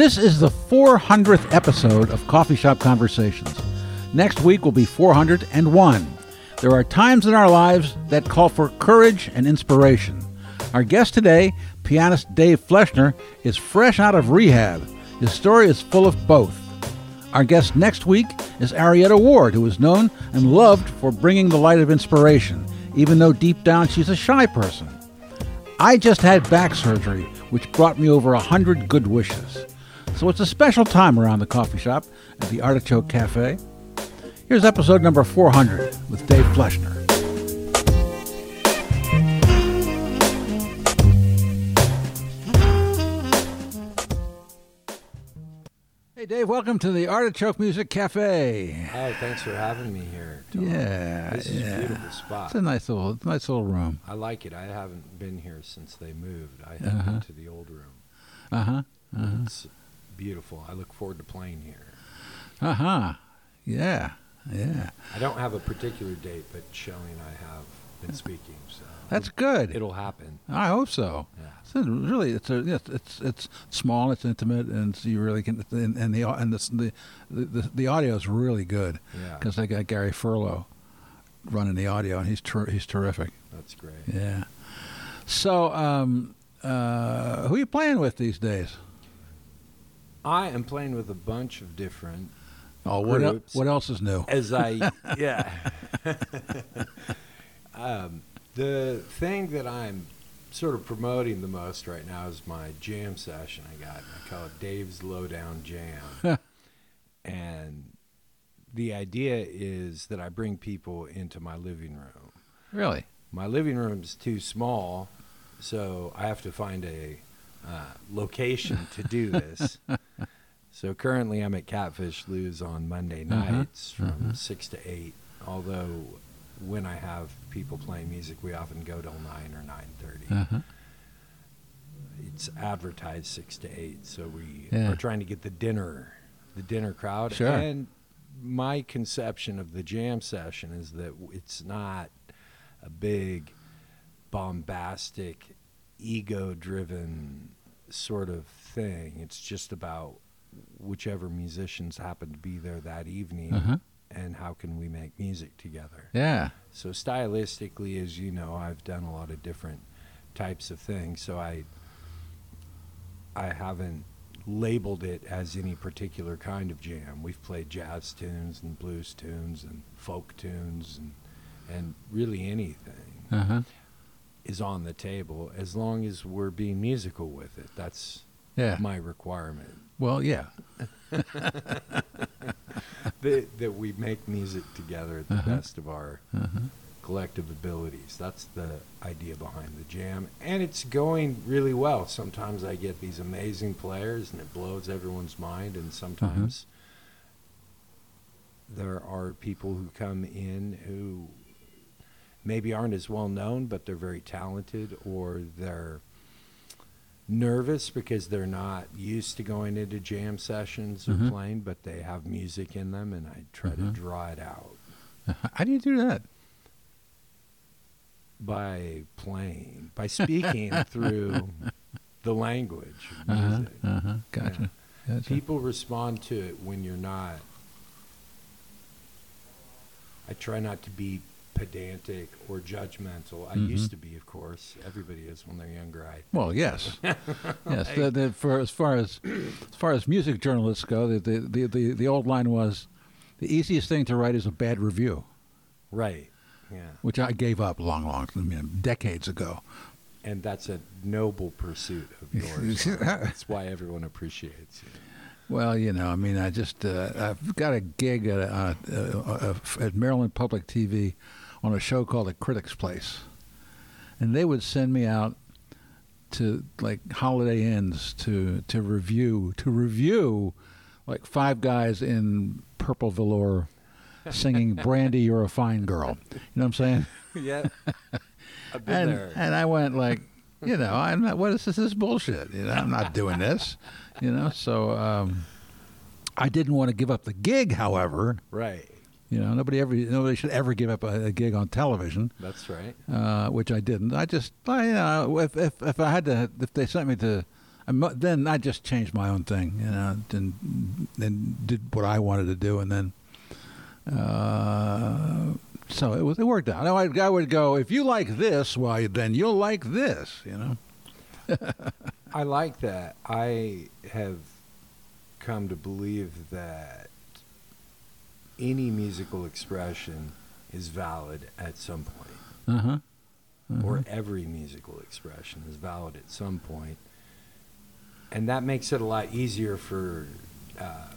This is the 400th episode of Coffee Shop Conversations. Next week will be 401. There are times in our lives that call for courage and inspiration. Our guest today, pianist Dave Fleschner, is fresh out of rehab. His story is full of both. Our guest next week is Arietta Ward, who is known and loved for bringing the light of inspiration, even though deep down she's a shy person. I just had back surgery, which brought me over a hundred good wishes. So it's a special time around the coffee shop at the Artichoke Cafe. Here's episode number 400 with Dave Fleschner. Hey Dave, welcome to the Artichoke Music Cafe. Oh, thanks for having me here. Tom. Yeah, this is yeah. a beautiful spot. It's a nice little, nice little room. I like it. I haven't been here since they moved. I haven't Uh-huh. been to the old room. Uh huh. Uh-huh. It's beautiful. I look forward to playing here. Uh huh. Yeah. Yeah. I don't have a particular date, but Shelley and I have been speaking, so That's good. it'll happen. I hope so. Yeah. It's really, it's a, it's it's small, it's intimate, and so you really can, and, and the and the the the, the audio is really good Yeah, because they got Gary Furlow running the audio, and he's ter- he's terrific. that's great. Yeah. So, um, uh, who are you playing with these days? I am playing with a bunch of different. Oh, what el- what else is new? As I, yeah. um, the thing that I'm sort of promoting the most right now is my jam session I got. I call it Dave's Lowdown Jam. and the idea is that I bring people into my living room. Really? My living room's too small, so I have to find a uh, location to do this. So currently, I'm at Catfish Lou's on Monday Uh-huh, nights from uh-huh. six to eight. Although, when I have people playing music, we often go till nine or nine thirty. Uh-huh. It's advertised six to eight, so we Yeah. are trying to get the dinner, the dinner crowd. Sure. And my conception of the jam session is that it's not a big, bombastic, ego-driven sort of thing. It's just about whichever musicians happen to be there that evening, Uh-huh. and how can we make music together. Yeah. So stylistically, as you know, I've done a lot of different types of things. So I I haven't labeled it as any particular kind of jam. We've played jazz tunes and blues tunes and folk tunes and and really anything Uh huh. is on the table as long as we're being musical with it. That's Yeah. my requirement. Well, yeah. that, that we make music together at the Uh-huh. best of our Uh-huh. collective abilities. That's the idea behind the jam. And it's going really well. Sometimes I get these amazing players and it blows everyone's mind. And sometimes there are people who come in who maybe aren't as well known, but they're very talented or they're nervous because they're not used to going into jam sessions or Mhm. playing, but they have music in them and I try Mhm. to draw it out. How do you do that? by playing, by speaking through the language of Uh huh. Uh huh. Gotcha. Gotcha. People respond to it when you're not. I try not to be pedantic or judgmental. I Mhm. used to be, of course. Everybody is when they're younger. I Well, yes, yes. The, the, for as far as as far as music journalists go, the, the the the the old line was, the easiest thing to write is a bad review, right, yeah, which I gave up long, long, I mean, decades ago. and that's a noble pursuit of yours. that's why everyone appreciates you. Well, you know, I mean, I just uh, I've got a gig at uh, uh, uh, at Maryland Public TV on a show called The Critics Place, and they would send me out to like Holiday Inns to to review to review like five guys in purple velour singing "Brandy, You're a Fine Girl." You know what I'm saying? yeah, I've been and there. and I went like, you know, I'm not. What is this? This is bullshit. You know, I'm not doing this. You know, so um, I didn't want to give up the gig. However, right, you know, nobody ever, nobody should ever give up a, a gig on television, that's right. uh, which I didn't. I just, I, you know, if, if if I had to, if they sent me to then I just changed my own thing, you know, and then did what I wanted to do, and then uh, so it was it worked out. I, I would go if you like this, well, then you'll like this, you know. I like that. I have come to believe that any musical expression is valid at some point, Uh-huh. uh-huh. or every musical expression is valid at some point. and that makes it a lot easier for uh,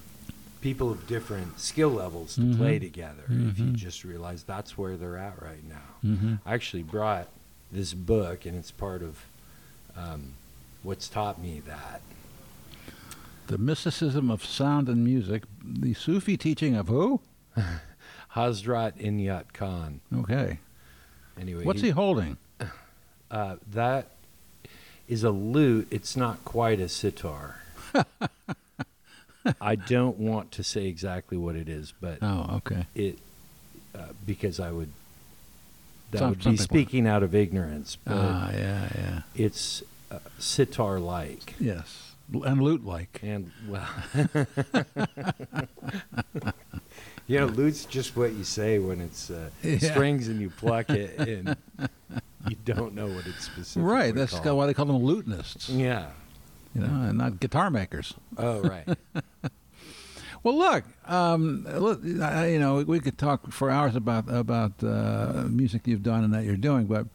people of different skill levels to Mhm. play together. If you Mhm. just realize that's where they're at right now. hmm I actually brought this book, and it's part of um, what's taught me that. The mysticism of sound and music, the Sufi teaching of who? Hazrat Inayat Khan. Okay. Anyway, What's he holding? Uh, that is a lute. It's not quite a sitar. I don't want to say exactly what it is, but Oh, okay. it uh, because I would that Some- would be speaking out of ignorance. Ah, yeah, yeah. it's uh, sitar-like. Yes. And lute like. And well, you know, lute's just what you say when it's uh, Yeah. strings and you pluck it, and you don't know what it's specifically Right. That's called. why they call them lutenists, Yeah. you know, and not guitar makers. Oh, right. Well, look, um, look, you know, we could talk for hours about about uh, music you've done and that you're doing, but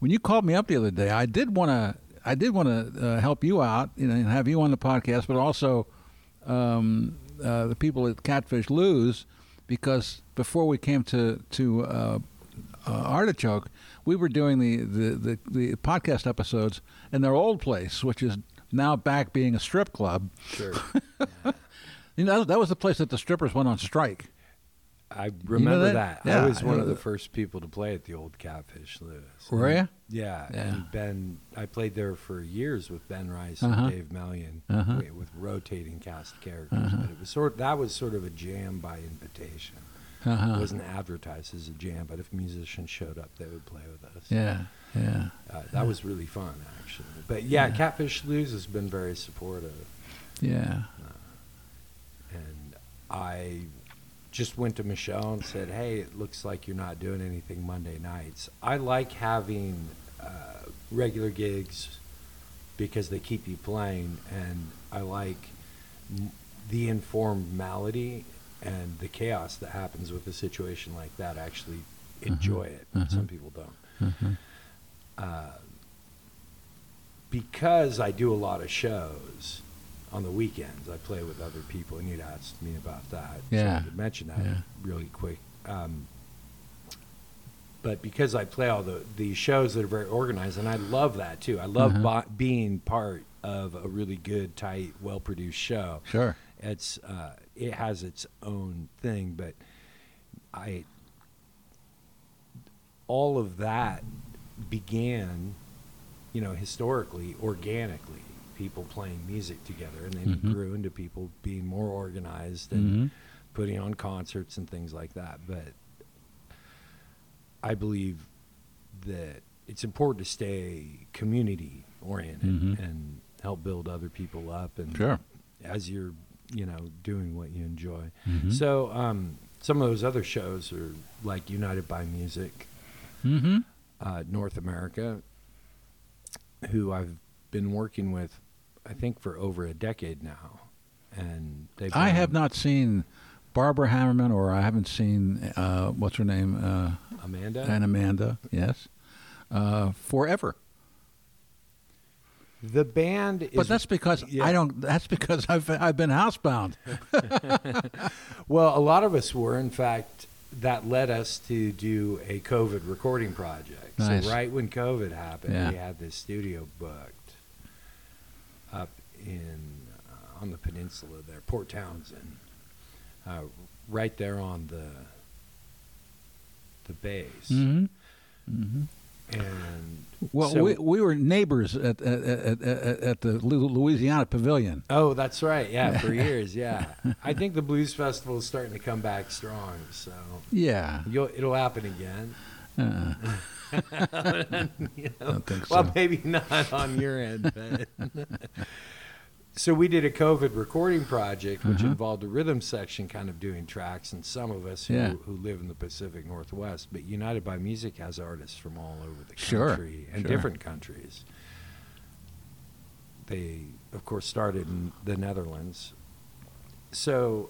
when you called me up the other day, I did want to, I did want to uh, help you out, you know, and have you on the podcast, but also um, uh, the people at Catfish Lou's, because before we came to to uh, uh, Artichoke, we were doing the, the, the, the podcast episodes in their old place, which is now back being a strip club. Sure. You know, that was the place that the strippers went on strike. I remember that? that. Yeah, I was I one of the that. first people to play at the old Catfish Lou's. Were ya? Yeah. Yeah. And Ben, I played there for years with Ben Rice Uh-huh. and Dave Mellion Uh-huh. wi- with rotating cast characters. Uh-huh. But it was sort that was sort of a jam by invitation. Uh-huh. It wasn't advertised as a jam, but if musicians showed up, they would play with us. Yeah, yeah. Uh, that was really fun, actually. But yeah, Yeah. Catfish Lou's has been very supportive. Yeah. and I just went to Michelle and said, "Hey, it looks like you're not doing anything Monday nights. I like having uh, regular gigs because they keep you playing, and I like m- the informality and the chaos that happens with a situation like that. I actually enjoy it. Uh-huh. Some people don't." Mhm. uh, because I do a lot of shows on the weekends, I play with other people, and you'd asked me about that. Yeah. So I mention that Yeah. really quick. Um, but because I play all the these shows that are very organized, and I love that too. I love Uh-huh. bo- being part of a really good, tight, well produced show Sure. it's uh, it has its own thing, but I all of that began, you know, historically, organically, people playing music together, and then Mhm. it grew into people being more organized and Mhm. putting on concerts and things like that. But I believe that it's important to stay community oriented Mhm. and help build other people up and Sure. as you're you know doing what you enjoy Mhm. so um, some of those other shows are like united by music Mm-hmm. uh, north america who i've been working with i think for over a decade now and they've I have not seen Barbara Hammerman, or I haven't seen uh, what's her name, uh, amanda and Amanda. Yes, uh, forever. the band is But that's because yeah. I don't. That's because I've I've been housebound. well a lot of us were in fact that led us to do a covid recording project Nice. so right when covid happened Yeah. we had this studio booked up in uh, on the peninsula there port townsend uh, right there on the the base. Mm-hmm. Mm-hmm. and Well, so- we, we were neighbors at at, at, at, at the Louisiana Pavilion. oh that's right. Yeah for years. Yeah. I think the blues festival is starting to come back strong so Yeah, You'll, it'll happen again. Uh, You know? well, so. maybe not on your end, but. so we did a COVID recording project, which Uh-huh. involved a rhythm section, kind of doing tracks, and some of us who, Yeah. who live in the Pacific Northwest. But United by Music has artists from all over the Sure, country and sure. different countries. They, of course, started in the Netherlands. So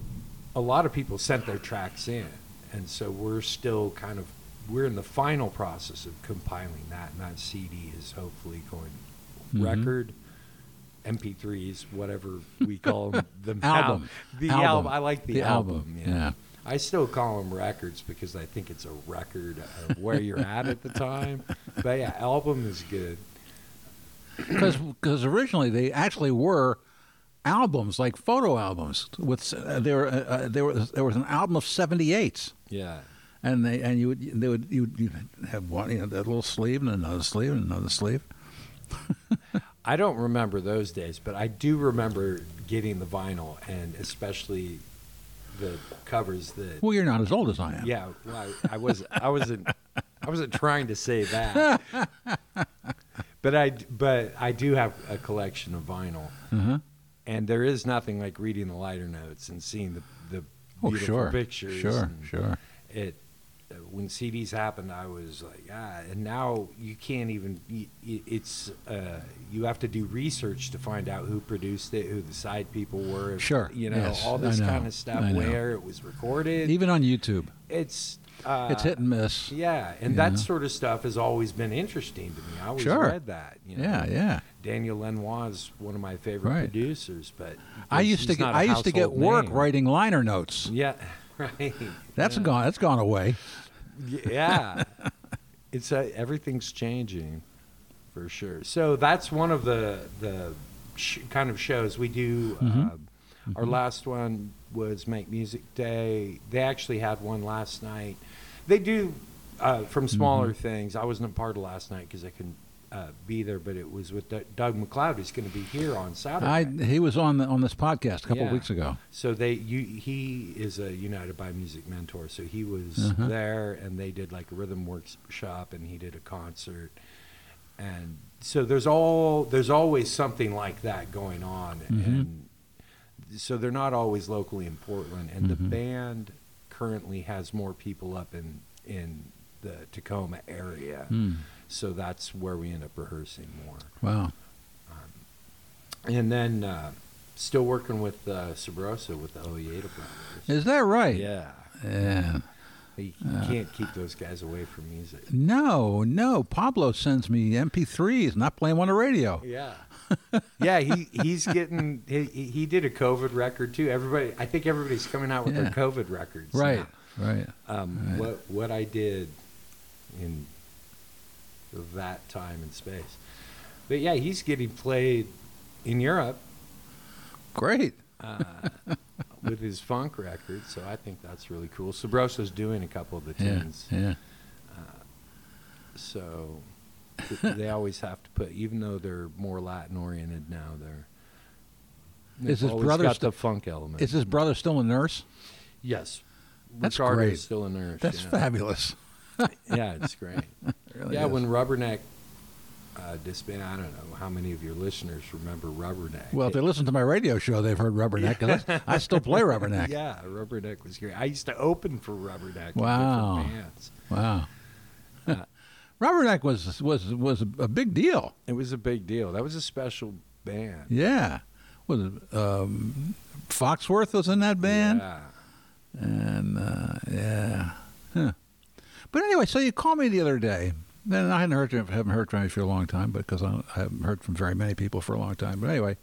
a lot of people sent their tracks in, and so we're still kind of we're in the final process of compiling that, and that CD is hopefully going Mhm. record, MP3s, whatever we call them. The Album. The Album. album. I like the, The album. album, yeah. yeah. I still call them records because I think it's a record of where you're at at the time. But yeah, album is good. because originally they actually were albums like photo albums with uh, there uh, uh, there was there was an album of 78s Yeah. And they and you would they would you would have one you know that little sleeve and another sleeve and another sleeve I don't remember those days, but I do remember getting the vinyl and especially the covers that. well you're not as old as I am Yeah, well, I, I was. I wasn't. I wasn't trying to say that. but I. But I do have a collection of vinyl, uh-huh. and there is nothing like reading the liter notes and seeing the the oh beautiful sure pictures. sure sure It. When CDs happened, I was like, ah, and now you can't even. It's uh, you have to do research to find out who produced it, who the side people were. Sure, you know yes, all this know, kind of stuff, know. where it was recorded. even on YouTube it's uh, it's hit and miss yeah, and that sort of stuff has always been interesting to me. I always Sure. read that. You know? yeah yeah Daniel Lanois is one of my favorite Right. producers, but I used to get I used to get work name. writing liner notes Yeah, right. that's yeah. gone that's gone away Yeah, it's uh, everything's changing for sure. So that's one of the the sh- kind of shows we do. Mhm. Uh, Our last one was Make Music Day. They actually had one last night. They do uh, from smaller Mm-hmm. things. I wasn't a part of last night because I couldn't uh, be there, but it was with D- Doug MacLeod, He's going to be here on Saturday. I he was on the, on this podcast a couple Yeah. of weeks ago So they, you, he is a United by Music mentor. So he was Uh-huh. there, and they did like a rhythm workshop, and he did a concert, and so there's all there's always something like that going on, Mhm. and so they're not always locally in Portland, and the Mhm. band currently has more people up in in the Tacoma area, Hmm. So that's where we end up rehearsing more. wow And then uh, still working with uh, Sabrosa with the Oyeda brothers. is that right Yeah. yeah You, you can't keep those guys away from music. No, no. Pablo sends me MP3s, not playing on the radio. Yeah. yeah, he, he's getting he, he he did a COVID record too. Everybody I think everybody's coming out with Yeah. their COVID records. Right, now. right. Um Right. what what I did in that time and space. But yeah, he's getting played in Europe Great. uh, with his funk record, so I think that's really cool. Sabrosa's doing a couple of the Yeah, tunes. yeah. So they always have to put, even though they're more Latin oriented now, they're Is his brother got st- the funk element. Is his brother still a nurse? yes, That's Ricardo great. is still a nurse. That's yeah. fabulous. Yeah, it's great. It really yeah, is. when Rubberneck uh, disbanded, I don't know how many of your listeners remember Rubberneck. well, if they listen to my radio show, they've heard Rubberneck. 'cause I, I still play Rubberneck. yeah, Rubberneck was great. I used to open for Rubberneck. in Wow. bands. Wow. Uh, Rubberneck was was was a, a big deal. It was a big deal. That was a special band. Yeah. Was it, um, Foxworth was in that band, Yeah. and uh, yeah. Huh. But anyway, so you called me the other day. Then I hadn't heard haven't heard from you for a long time, because I, I haven't heard from very many people for a long time. But anyway,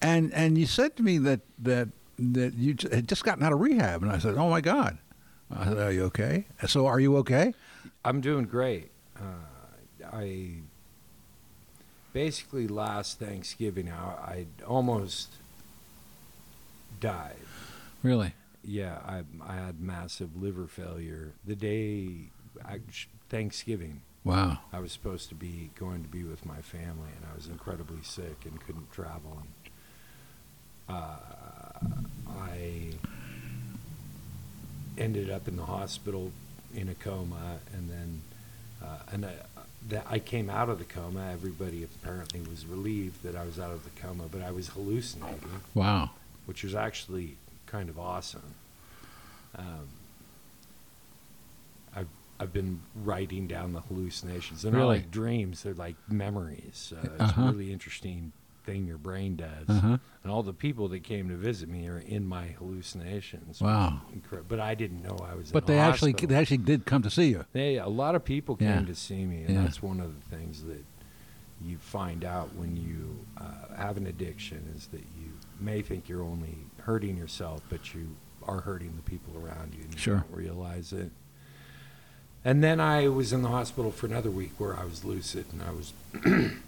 and and you said to me that that that you had just gotten out of rehab, and I said, "Oh my God." I said, "Are you okay?" So, are you okay? I'm doing great. Uh, I basically last Thanksgiving I, I almost died. Really? Yeah, I I had massive liver failure the day I, Thanksgiving. Wow. I was supposed to be going to be with my family, and I was incredibly sick and couldn't travel. And uh, I ended up in the hospital in a coma, and then uh, and I, that I came out of the coma. Everybody apparently was relieved that I was out of the coma, but I was hallucinating, Wow. which was actually kind of awesome. Um, I've I've been writing down the hallucinations. They're not like dreams; they're like memories. Uh, It's Uh-huh. a really interesting thing your brain does. Uh-huh. And all the people that came to visit me are in my hallucinations. Wow. But I didn't know I was. But in they actually hospital. they actually did come to see you. They, a lot of people came Yeah. to see me, and Yeah. that's one of the things that you find out when you uh, have an addiction is that you may think you're only hurting yourself, but you are hurting the people around you, and you Sure. don't realize it. And then I was in the hospital for another week where I was lucid, and I was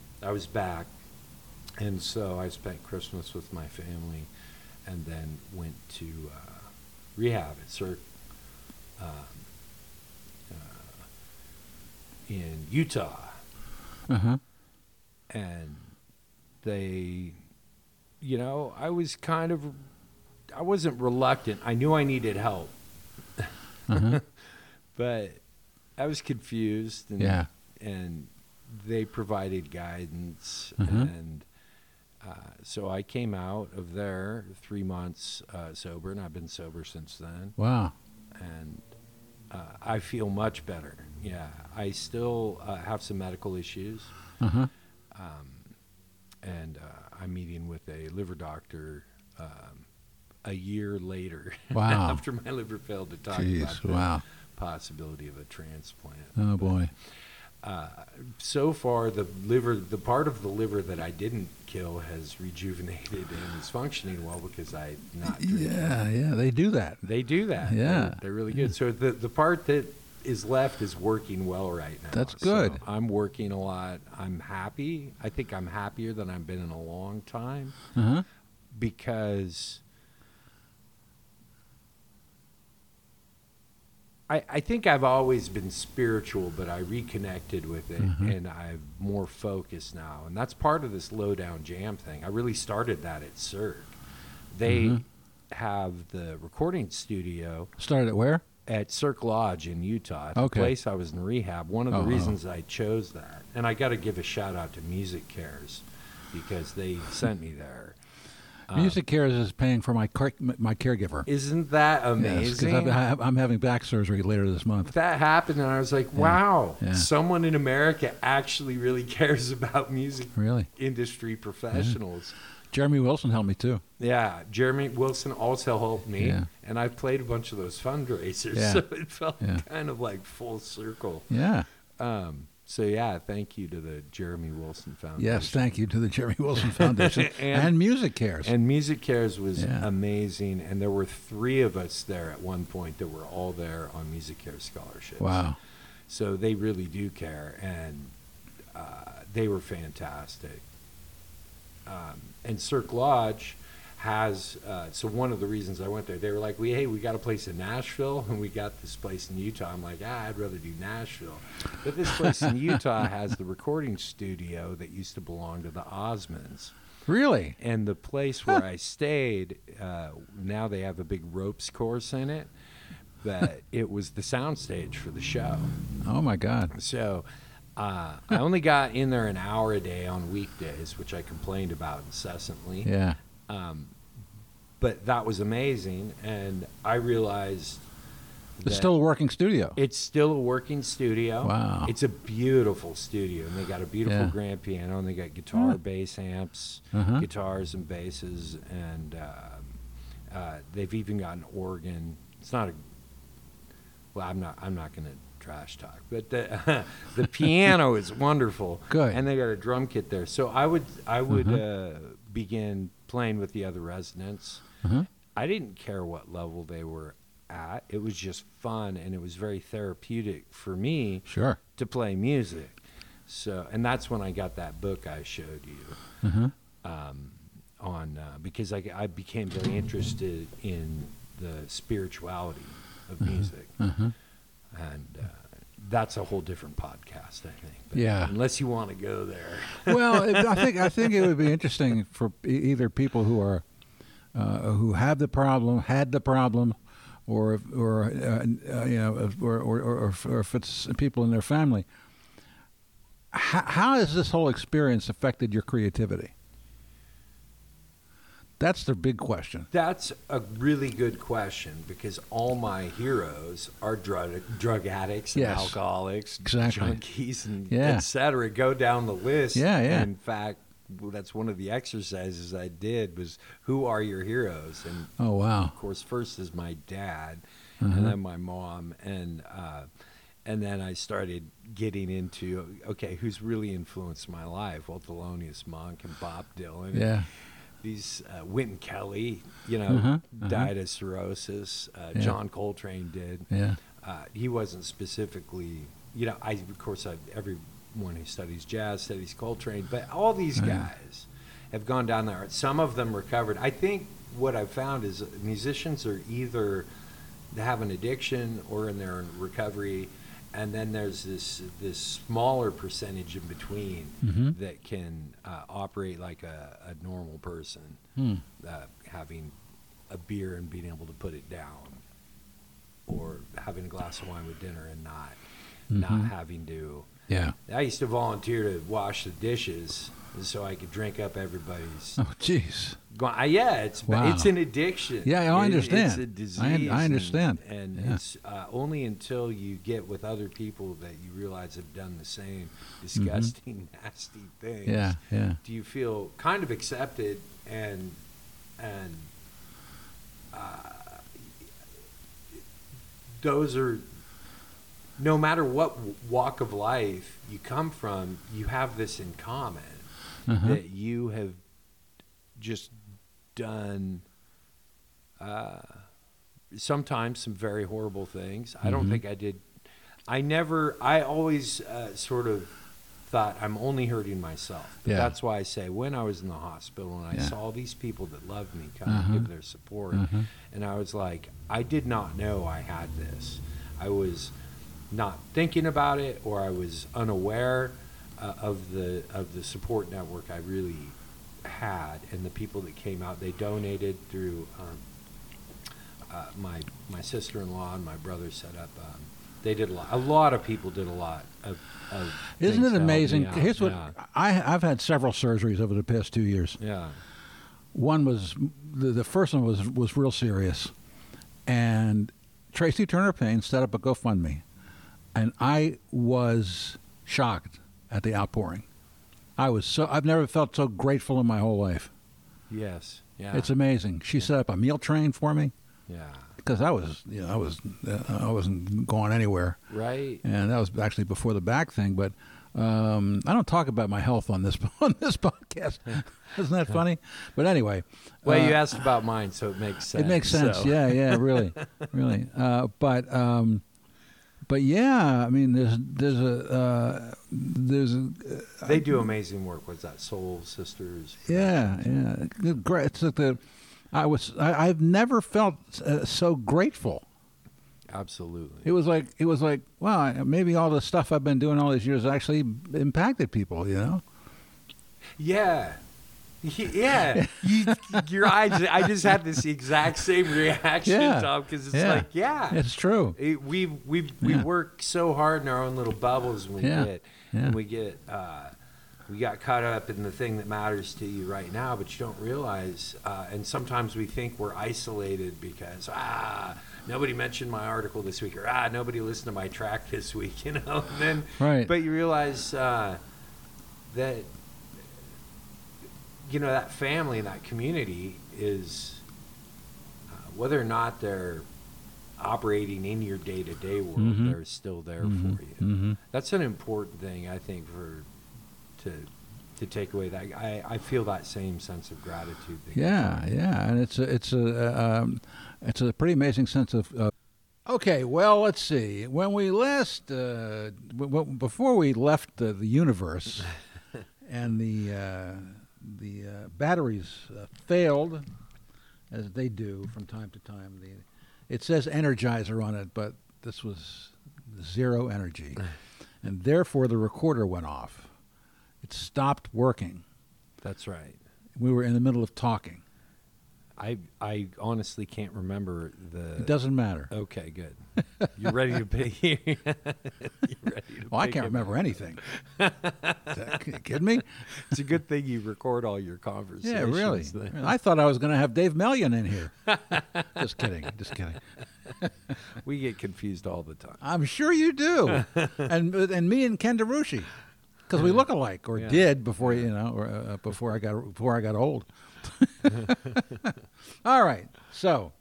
I was back, and so I spent Christmas with my family, and then went to uh, rehab at Cirque. Um, uh, in Utah, Uh huh. and they, you know, I was kind of, I wasn't reluctant. I knew I needed help, Uh-huh. but I was confused, and Yeah. and they provided guidance, Mhm. and uh, so I came out of there three months uh, sober, and I've been sober since then. Wow. and uh, I feel much better. Yeah, I still uh, have some medical issues, Uh huh. um, and uh, I'm meeting with a liver doctor um, a year later. Wow. after my liver failed to talk Jeez. about the Wow. possibility of a transplant. Oh boy. Uh, so far, the liver, the part of the liver that I didn't kill, has rejuvenated and is functioning well because I not. Yeah. Yeah. They do that. They do that. Yeah. They're, they're really good. So the the part that is left is working well right now. That's So good. I'm working a lot. I'm happy. I think I'm happier than I've been in a long time Uh huh. because I, I think I've always been spiritual, but I reconnected with it Mhm. and I'm more focused now. And that's part of this lowdown jam thing. I really started that at Cirque. They Mhm. have the recording studio Started at where? at Cirque Lodge in Utah, at Okay. the place I was in rehab. One of the oh. reasons I chose that, and I got to give a shout out to MusiCares because they sent me there. Uh, Music Cares is paying for my car- my caregiver. Isn't that Yes, amazing? because I'm having back surgery later this month. that happened, and I was like, wow, yeah. someone in America actually really cares about music Really. industry professionals. Jeremy Wilson helped me too. Yeah, Jeremy Wilson also helped me, Yeah. and I played a bunch of those fundraisers, Yeah. so it felt Yeah. kind of like full circle. Yeah. Um, so yeah, thank you to the Jeremy Wilson Foundation. Yes. Thank you to the Jeremy Wilson Foundation and, And- MusiCares. And MusiCares was Yeah. amazing, and there were three of us there at one point that were all there on MusiCares scholarships. wow. So they really do care, and uh, they were fantastic. Um, and Cirque Lodge has uh, so one of the reasons I went there, they were like, "We hey, we got a place in Nashville, and we got this place in Utah." I'm like, "Ah, I'd rather do Nashville," but this place in Utah has the recording studio that used to belong to the Osmonds. Really? And the place where I stayed, uh, now they have a big ropes course in it. But it was the soundstage for the show. Oh my God. So uh, I only got in there an hour a day on weekdays, which I complained about incessantly. Yeah. Um, but that was amazing, and I realized It's still a working studio. it's still a working studio. Wow. It's a beautiful studio, and they got a beautiful Yeah. grand piano, and they got guitar, Yeah. bass amps, Uh-huh. guitars and basses, and um, uh, they've even got an organ. It's not a well, I'm not. I'm not going to trash talk, but the the piano is wonderful. Good. and they got a drum kit there. So I would I would Mhm. uh, begin playing with the other residents. Uh-huh. I didn't care what level they were at. It was just fun, and it was very therapeutic for me Sure. to play music. So, and that's when I got that book I showed you Uh-huh. um, on uh, because I, I became very interested in the spirituality of music, Uh-huh. and uh, that's a whole different podcast, I think. But Yeah. Unless you want to go there. well, I think I think it would be interesting for either people who are who have the problem, had the problem, or if- or uh, uh, you know, or or, or, or if- it's people in their family how, how has this whole experience affected your creativity? That's the big question. That's a really good question because all my heroes are drug drug addicts and Yes. alcoholics, Exactly. junkies, and Yeah. et cetera. Go down the list. Yeah, yeah. In fact, that's one of the exercises I did was who are your heroes? And Oh wow. of course, first is my dad, Uh-huh. and then my mom, and uh, and then I started getting into okay, who's really influenced my life? Well, Thelonious Monk and Bob Dylan. Yeah. These uh, Wynton Kelly, you know, Uh-huh, uh-huh. died of cirrhosis. Uh, Yeah. John Coltrane did. Yeah. Uh, he wasn't specifically, you know. I of course I, everyone who studies jazz studies Coltrane, but all these Uh-huh. guys have gone down there. Some of them recovered. I think what I've found is musicians are either they have an addiction or in their recovery, and then there's this this smaller percentage in between Mhm. that can uh, operate like a, a normal person, Hmm. uh, having a beer and being able to put it down, or having a glass of wine with dinner and not Mhm. not having to. Yeah. I used to volunteer to wash the dishes so I could drink up everybody's. Oh jeez. Uh, yeah, it's Wow. it's an addiction. Yeah, I It- understand. It's a I- disease. I understand. and, and Yeah. it's uh, only until you get with other people that you realize have done the same disgusting, nasty things. Mm-hmm. Yeah. Yeah. Do you feel kind of accepted and and uh, those are no matter what walk of life you come from, you have this in common Uh-huh. that you have just done uh, sometimes some very horrible things. I don't Mhm. think I did. I never. I always uh, sort of thought I'm only hurting myself. But Yeah. That's why I say when I was in the hospital and I Yeah. saw these people that loved me come Uh-huh. and give their support, Uh-huh. and I was like, I did not know I had this. I was not thinking about it, or I was unaware uh, of the of the support network I really had, and the people that came out. They donated through um, uh, my my sister in law and my brother set up. Um, they did a lot. A lot of people did a lot of. of Isn't it amazing? Here's what Yeah. I I've had several surgeries over the past two years. yeah. One was the, the first one was was real serious, and Tracy Turner Payne set up a GoFundMe, and I was shocked at the outpouring. I was so I've never felt so grateful in my whole life. Yes. Yeah. It's amazing. She set up a meal train for me yeah. because I was you know I was uh, I wasn't going anywhere, Right. and that was actually before the back thing. But um, I don't talk about my health on this on this podcast. Isn't that funny? But anyway, Well, you uh, asked about mine, so it makes sense. It makes sense. so- Yeah, yeah, really, really. Uh, but um, but yeah, I mean, there's there's a uh, there's a They do amazing work. What's that? Soul Sisters. yeah yeah great. It's like the I was I, I've never felt uh, so grateful. Absolutely. It was like it was like wow, maybe all the stuff I've been doing all these years actually impacted people. You know. Yeah. Yeah, you, your eyes. I just had this exact same reaction, Yeah. Tom, because it's Yeah. like, yeah, It's true. It- we we we Yeah. work so hard in our own little bubbles. And we get and we get uh, we got caught up in the thing that matters to you right now, but you don't realize. Uh, and sometimes we think we're isolated because ah nobody mentioned my article this week or ah nobody listened to my track this week, you know. And then Right. but you realize uh, that you know that family and that community is uh, whether or not they're operating in your day-to-day world Mhm. they're still there Mhm. for you Mhm. that's an important thing i think for to to take away that i i feel that same sense of gratitude Yeah, yeah, and it's a it's a uh, um, it's a pretty amazing sense of. Uh, okay, well, let's see. When we last uh, w- w- before we left the, the universe, and the uh, the uh, batteries uh, failed, as they do from time to time. The it says Energizer on it, but this was zero energy, and therefore the recorder went off. It stopped working. that's right We were in the middle of talking. I I honestly can't remember the. It doesn't matter. Okay, good. You're ready to pick. You're ready to Well, I can't remember anything. Is you kidding me? It's a good thing you record all your conversations. Yeah, really. then. I thought I was going to have Dave Mellion in here. just kidding. Just kidding. We get confused all the time. I'm sure you do. and and me and Ken DeRouchie, because we look alike, or Yeah. did before you know, or uh, before I got before I got old. All right, so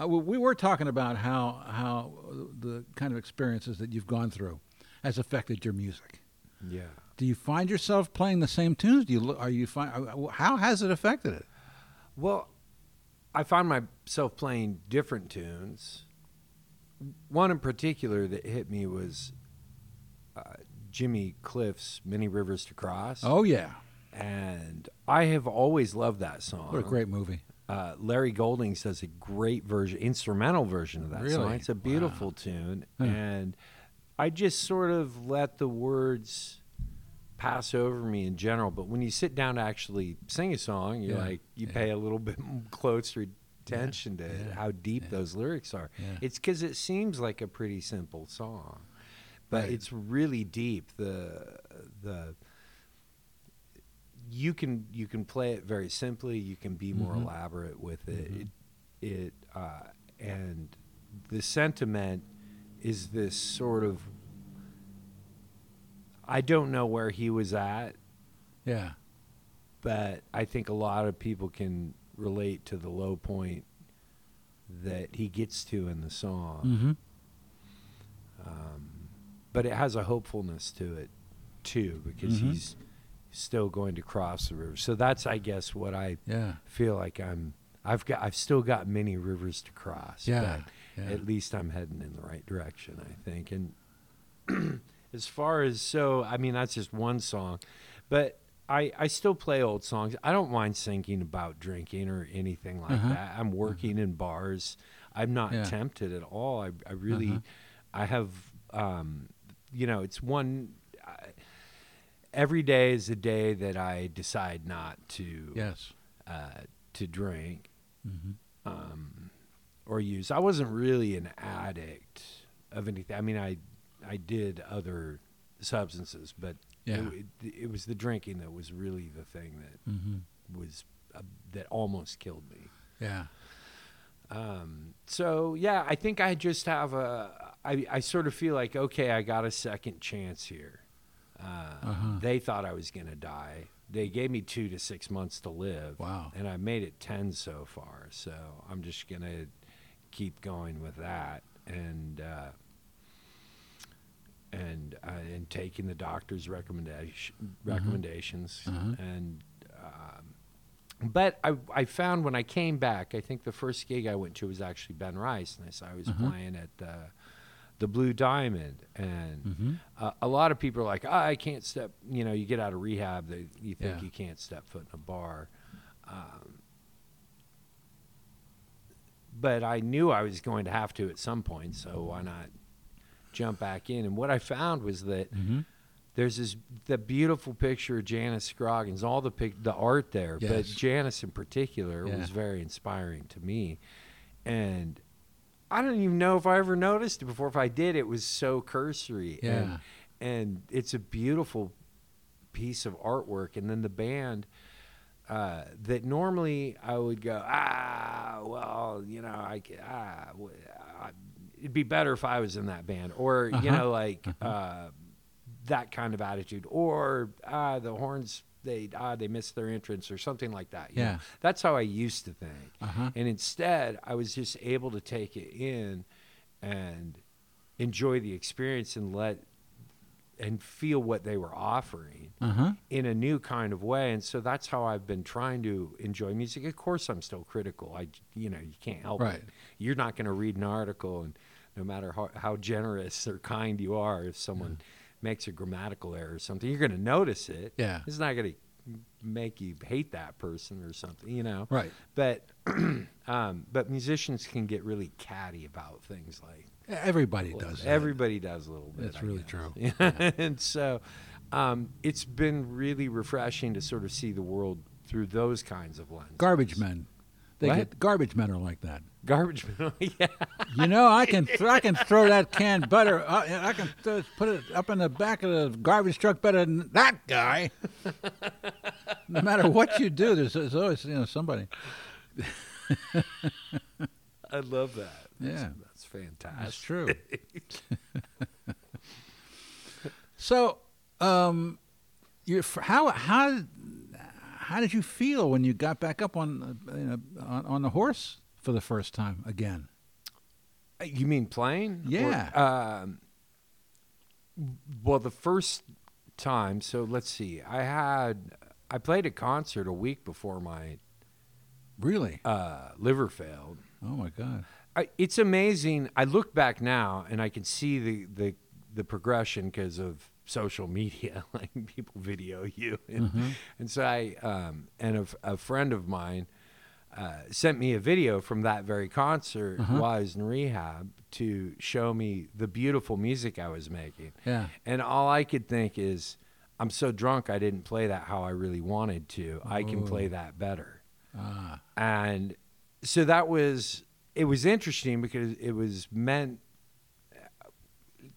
uh, we- we were talking about how how the kind of experiences that you've gone through has affected your music. Yeah. Do you find yourself playing the same tunes? Do you are you find uh, how has it affected it? Well, I find myself playing different tunes. One in particular that hit me was uh, Jimmy Cliff's "Many Rivers to Cross," Oh yeah, and I have always loved that song. what a great movie! uh, Larry Goldings does a great version, instrumental version of that song. It's a beautiful tune, Huh. and I just sort of let the words pass over me in general. But when you sit down to actually sing a song, you're Yeah, like you yeah. pay a little bit closer attention to yeah, how deep those lyrics are. It's because it seems like a pretty simple song, but Right. it's really deep. The the you can you can play it very simply. You can be more Mhm. elaborate with it. Mhm. It, it uh, and the sentiment is this sort of. I don't know where he was at, Yeah, but I think a lot of people can relate to the low point that he gets to in the song. mm-hmm. Um, but it has a hopefulness to it too, because Mhm. he's still going to cross the river. So that's, I guess, what I yeah, feel like I'm. I've got. I've still got many rivers to cross. yeah, yeah. at least I'm heading in the right direction. I think. And as far as so, I mean, that's just one song, but. I, I still play old songs. I don't mind singing about drinking or anything like Uh-huh. that. I'm working in bars. I'm not Yeah. tempted at all. I, I really, Uh-huh. I have, um, you know, it's one. Every day is a day that I decide not to yes. uh, to drink Mm-hmm. um, or use. I wasn't really an addict of anything. I mean, I I did other substances, but Yeah. it, it, it was the drinking that was really the thing that Mm-hmm. was uh, that almost killed me. Yeah. Um, so yeah, I think I just have a. I, I sort of feel like okay, I got a second chance here. Uh, Uh-huh. They thought I was going to die. They gave me two to six months to live. Wow. And I made it ten so far. So I'm just going to keep going with that and uh, and uh, and taking the doctor's recommendation recommendations Uh-huh. and. Um, but I, I found when I came back, I think the first gig I went to was actually Ben Rice, and I saw I was Uh-huh. playing at uh, the Blue Diamond, and Mm-hmm. uh, a lot of people are like, "Ah, I can't step. You know, you get out of rehab, they, you think Yeah. you can't step foot in a bar. Um, but I knew I was going to have to at some point, so why not jump back in? And what I found was that Mm-hmm. there's this the beautiful picture of Janice Scroggins, all the pic, the art there, but Yes. Janice in particular Yeah. was very inspiring to me, and I don't even know if I ever noticed it before. If I did, it was so cursory, Yeah. and, and it's a beautiful piece of artwork. And then the band uh, that normally I would go, ah, well, you know, I, ah, I- it'd be better if I was in that band, or you Uh-huh. know, like uh, that kind of attitude, or ah, the horns. They ah they missed their entrance or something like that. you know. Yeah. that's how I used to think. Uh-huh. And instead, I was just able to take it in and enjoy the experience and let and feel what they were offering Uh-huh. in a new kind of way. And so that's how I've been trying to enjoy music. Of course, I'm still critical. I, you know, you can't help Right. it. You're not going to read an article, and no matter how, how generous or kind you are, if someone makes a grammatical error or something, you're going to notice it. Yeah. It's not going to make you hate that person or something, you know. Right. But um, but musicians can get really catty about things like Everybody does. that. Everybody does a little bit. That's I really guess. true. and so, um, it's been really refreshing to sort of see the world through those kinds of lenses. Garbage men. They What? get garbage men are like that. Garbage. yeah. You know, I can th- I can throw that canned butter. Uh, I can th- put it up in the back of the garbage truck better than that guy. no matter what you do, there's, there's always you know somebody. I love that. That's, Yeah. that's fantastic. That's true. so, um, you how how how did you feel when you got back up on uh, you know, on, on the horse for the first time again? You mean playing? Yeah. Or, um, well, the first time. So let's see. I had I played a concert a week before my Really? uh, liver failed. Oh my God! I, it's amazing. I look back now and I can see the the, the progression because of social media. Like people video you, and, Mhm. and so I um, and a, a friend of mine uh, sent me a video from that very concert Uh-huh. while I was in rehab to show me the beautiful music I was making. Yeah. And all I could think is, I'm so drunk I didn't play that how I really wanted to. I can Oh. play that better Ah. and so that was it was interesting because it was meant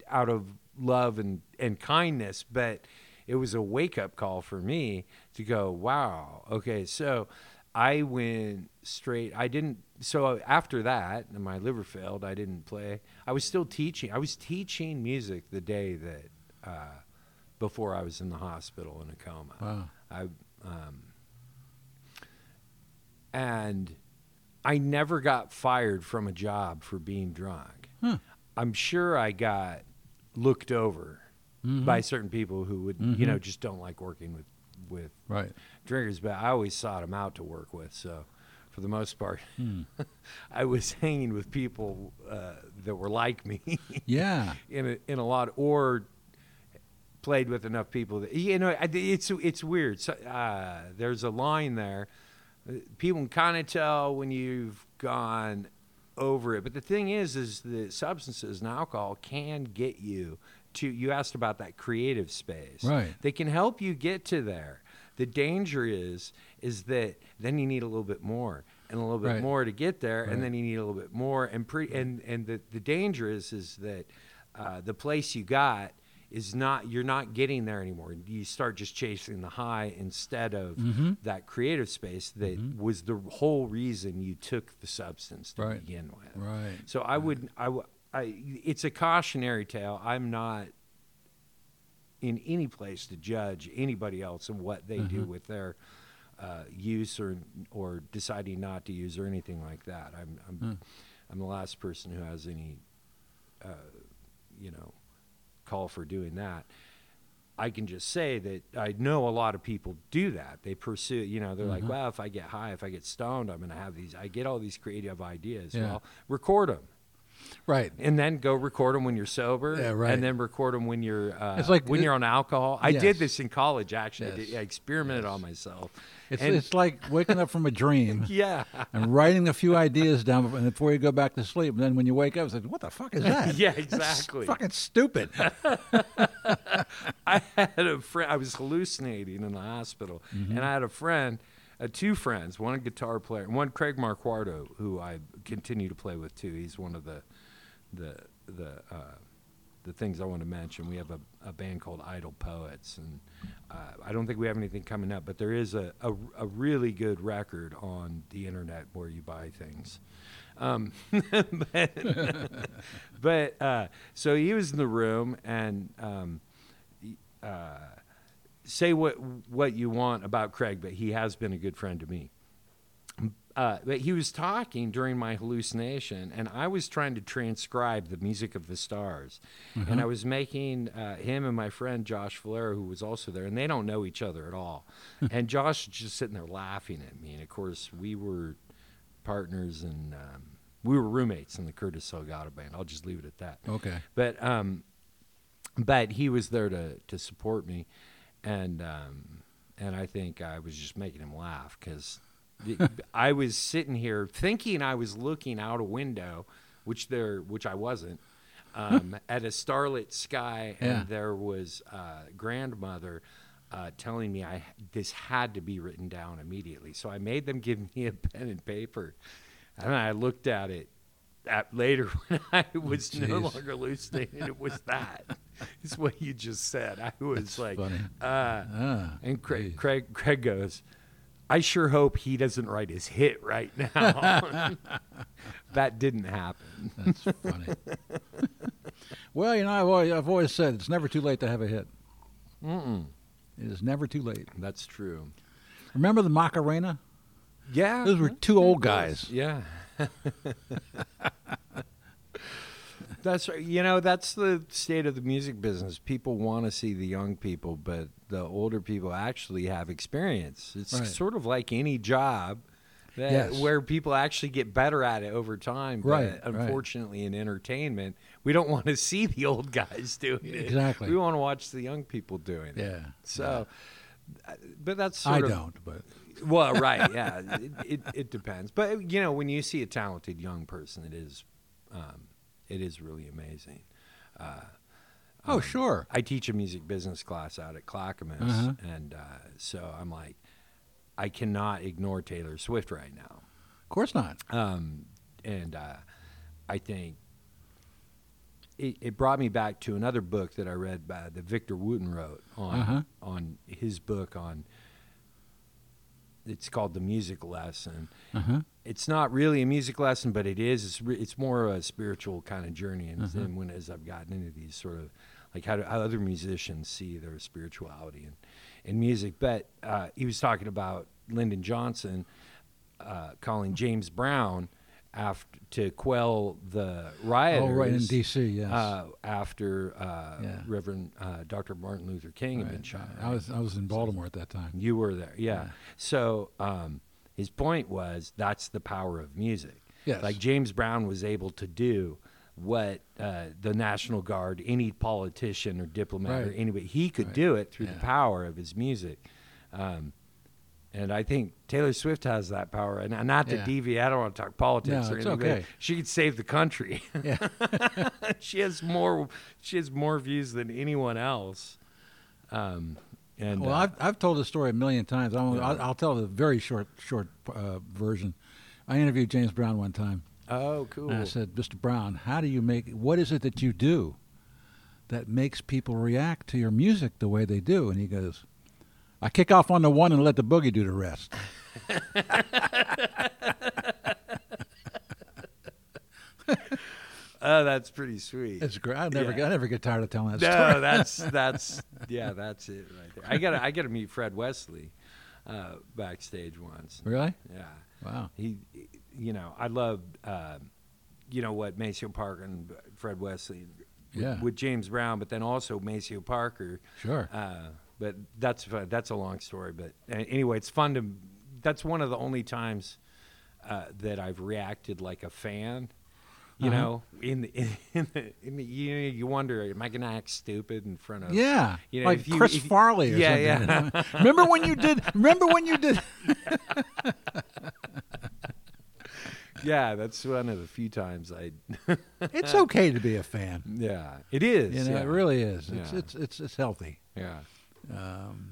out of love and and kindness but it was a wake up call for me to go wow okay so i went straight i didn't so after that my liver failed i didn't play i was still teaching i was teaching music the day that uh, before i was in the hospital in a coma Wow. I um, and I never got fired from a job for being drunk. Huh. I'm sure I got looked over Mhm. by certain people who would, Mhm. you know, just don't like working with with Right. Drinkers. But I always sought them out to work with. So, for the most part, Hmm. I was hanging with people uh, that were like me Yeah. in a, in a lot, or played with enough people that you know. It's it's weird. So, uh, there's a line there. Uh, People can kind of tell when you've gone over it, but the thing is, is that substances and alcohol can get you to. You asked about that creative space, Right. They can help you get to there. The danger is is that then you need a little bit more and a little bit Right. more to get there, Right. and then you need a little bit more. And pre and and the the danger is is that uh, the place you got is not you're not getting there anymore. You start just chasing the high instead of Mhm. that creative space that Mhm. was the whole reason you took the substance to Right. begin with. Right. So I would, I, w- I- it's a cautionary tale. I'm not in any place to judge anybody else and what they do Mhm. with their uh, use or or deciding not to use or anything like that. I'm I'm, Hmm. I'm the last person who has any, uh, you know, call for doing that. I can just say that I know a lot of people do that. They pursue, you know, they're Mhm. like, well, if I get high, if I get stoned, I'm going to have these. I get all these creative ideas. Yeah. Well, record them Right. and then go record them when you're sober. Yeah, right. And then record them when you're uh, It's like- when you're on alcohol. I Yes. did this in college. Actually, I, did, I experimented Yes. on myself. It's And- it's like waking up from a dream Yeah. and writing a few ideas down before- you go back to sleep. And then when you wake up, it's like, what the fuck is that? Yeah, That's exactly. fucking stupid. I had a friend. I was hallucinating in the hospital, Mm-hmm. and I had a friend, uh, two friends, one a guitar player, and one Craig Marquardo, who I continue to play with too. He's one of the the the uh, the things I want to mention. We have a, a band called Idle Poets, and uh, I don't think we have anything coming up, but there is a, a, a really good record on the internet where you buy things. Um, but but uh, so he was in the room, and um, uh, say what what you want about Craig, but he has been a good friend to me. Uh, but he was talking during my hallucination, and I was trying to transcribe the music of the stars, and I was making uh, him and my friend Josh Valera, who was also there, and they don't know each other at all. and Josh was just sitting there laughing at me, and of course we were partners and um, we were roommates in the Curtis Salgado band. I'll just leave it at that. Okay. But um, but he was there to to support me, and um, and I think I was just making him laugh because I was sitting here thinking I was looking out a window, which there which I wasn't. Um, at a starlit sky, and Yeah. there was uh, grandmother uh, telling me I this had to be written down immediately. So I made them give me a pen and paper, and I looked at it at later when I was no longer hallucinating. It was that. it's what you just said. I was That's like, funny. uh, Ah, and Craig. Craig, Craig goes, I sure hope he doesn't write his hit right now. that didn't happen. That's funny. well, you know, I've always, I've always said it's never too late to have a hit. Mm-mm. It is never too late. That's true. Remember the Macarena? Yeah. Those were two old guys. Yeah. that's right. You know, that's the state of the music business. People want to see the young people, but the older people actually have experience. It's Right. sort of like any job. That, Yes. Where people actually get better at it over time. But Right, right. unfortunately, in entertainment, we don't want to see the old guys doing it. Exactly. We want to watch the young people doing it. Yeah. So, uh, but that's sort I of, don't, but well, right, yeah, it, it, it depends. But you know, when you see a talented young person, it is, um, it is really amazing. Uh, oh, um, sure. I teach a music business class out at Clackamas, Uh-huh. and uh, so I'm like, I cannot ignore Taylor Swift right now. Of course not. Um, and uh, I think it, it brought me back to another book that I read by that Victor Wooten wrote on Uh-huh. on his book on. It's called the music lesson. Uh-huh. It's not really a music lesson, but it is. It's, re- it's more a spiritual kind of journey. And Uh-huh. then when as I've gotten into these sort of like how, do, how other musicians see their spirituality and in music, but uh, he was talking about Lyndon Johnson uh, calling James Brown after to quell the rioters. Oh, right in D.C. Yes. Uh, after uh, Yeah. Reverend uh, Dr. Martin Luther King had been Right. shot. I was I was in Baltimore at that time. You were there, yeah. Yeah. So um, his point was that's the power of music. Yes. Like James Brown was able to do what uh, the National Guard, any politician or diplomat or anybody, he could Right. do it through Yeah. the power of his music. Um, and I think Taylor Swift has that power. And not to Yeah. deviate, I don't want to talk politics No, or anything. okay. She could save the country. Yeah. she has more. She has more views than anyone else. Um, and well, uh, I've I've told this story a million times. I'm, Yeah. I'll, I'll tell the very short short uh, version. I interviewed James Brown one time. oh, cool. And I said, Mr. Brown, how do you make, what is it that you do that makes people react to your music the way they do? And he goes, I kick off on the one and let the boogie do the rest. Oh, that's pretty sweet. It's great. I never, Yeah. get, I never get tired of telling that no, story. that's that's yeah, that's it right there. I got to I got to meet Fred Wesley uh, backstage once. Really? Yeah, Wow. he, you know, I loved, uh, you know, what Maceo Parker and Fred Wesley, with, Yeah. with James Brown, but then also Maceo Parker. Sure. Uh, but that's that's a long story. But anyway, it's fun to. That's one of the only times uh, that I've reacted like a fan. You Uh-huh. know, in the, in the, in the you, you wonder, am I going to act stupid in front of? Yeah, you know, like you- Chris Farley or Yeah, something. yeah. remember when you did? Remember when you did? Yeah, that's one of the few times I. It's okay to be a fan. yeah, it is. You know, yeah. it really is. It's Yeah. it's it's it's healthy, Yeah. Um,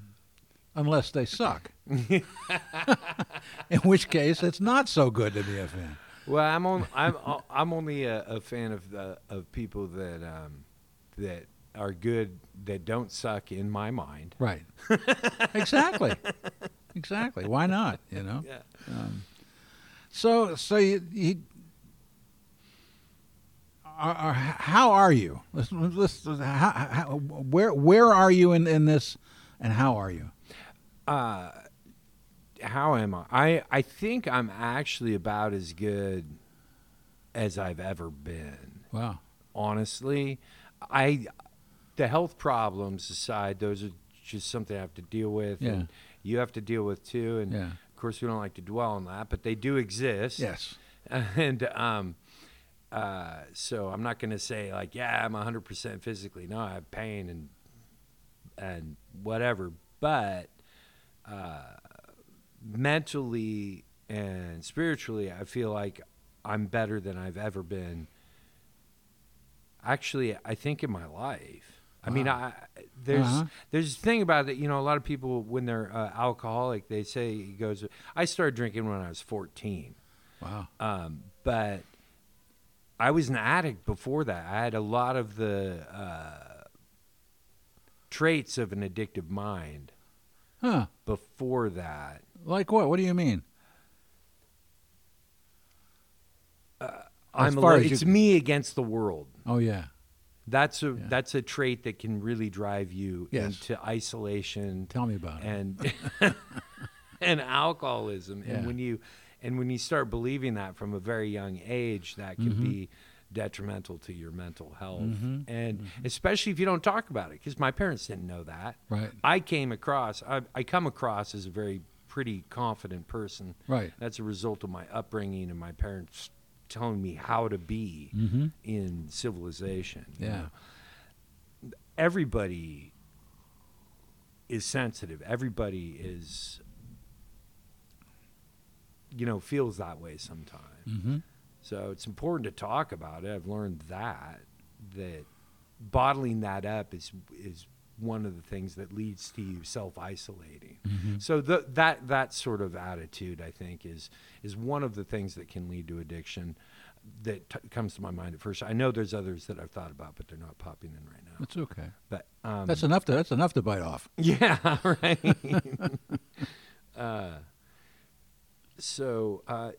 unless they suck. In which case, it's not so good to be a fan. Well, I'm on, I'm I'm only a, a fan of the, of people that um, that are good that don't suck in my mind. Right. exactly. Exactly. Why not? You know. Yeah. Um, so so you, you are, are, how are you? Let's, let's, how, how, where where are you in, in this, and how are you? Uh, how am I? I I think I'm actually about as good as I've ever been. Wow. honestly. I the health problems aside, those are just something I have to deal with, Yeah. and you have to deal with too. And Yeah. of course, we don't like to dwell on that, but they do exist. Yes. And um, uh, so I'm not going to say like, yeah, I'm 100% physically. No, I have pain and and whatever, but uh, mentally and spiritually, I feel like I'm better than I've ever been. Actually, I think in my life, I mean, I there's Uh-huh. there's a thing about it. You know, a lot of people when they're uh, alcoholic, they say it goes. I started drinking when I was 14, Wow. um, but I was an addict before that. I had a lot of the uh, traits of an addictive mind Huh. before that. Like what? What do you mean? I'm a far li- as you it's can- me against the world. Oh yeah. That's a Yeah. that's a trait that can really drive you Yes. into isolation Tell me about it. and and alcoholism. Yeah. And when you and when you start believing that from a very young age, that can Mhm. be detrimental to your mental health. Mhm. And especially if you don't talk about it, because my parents didn't know that. Right. I came across I, I come across as a very pretty confident person. Right. That's a result of my upbringing and my parents telling me how to be Mm-hmm. in civilization. you Yeah. know. Everybody is sensitive. Everybody is, you know, feels that way sometimes. Mm-hmm. So it's important to talk about it. I've learned that that bottling that up is is one of the things that leads to you self isolating. Mm-hmm. So the, that that sort of attitude, I think, is is one of the things that can lead to addiction. That t- comes to my mind at first. I know there's others that I've thought about, but they're not popping in right now. That's okay. But um, That's enough to that's enough to bite off. yeah, right. uh, so, uh,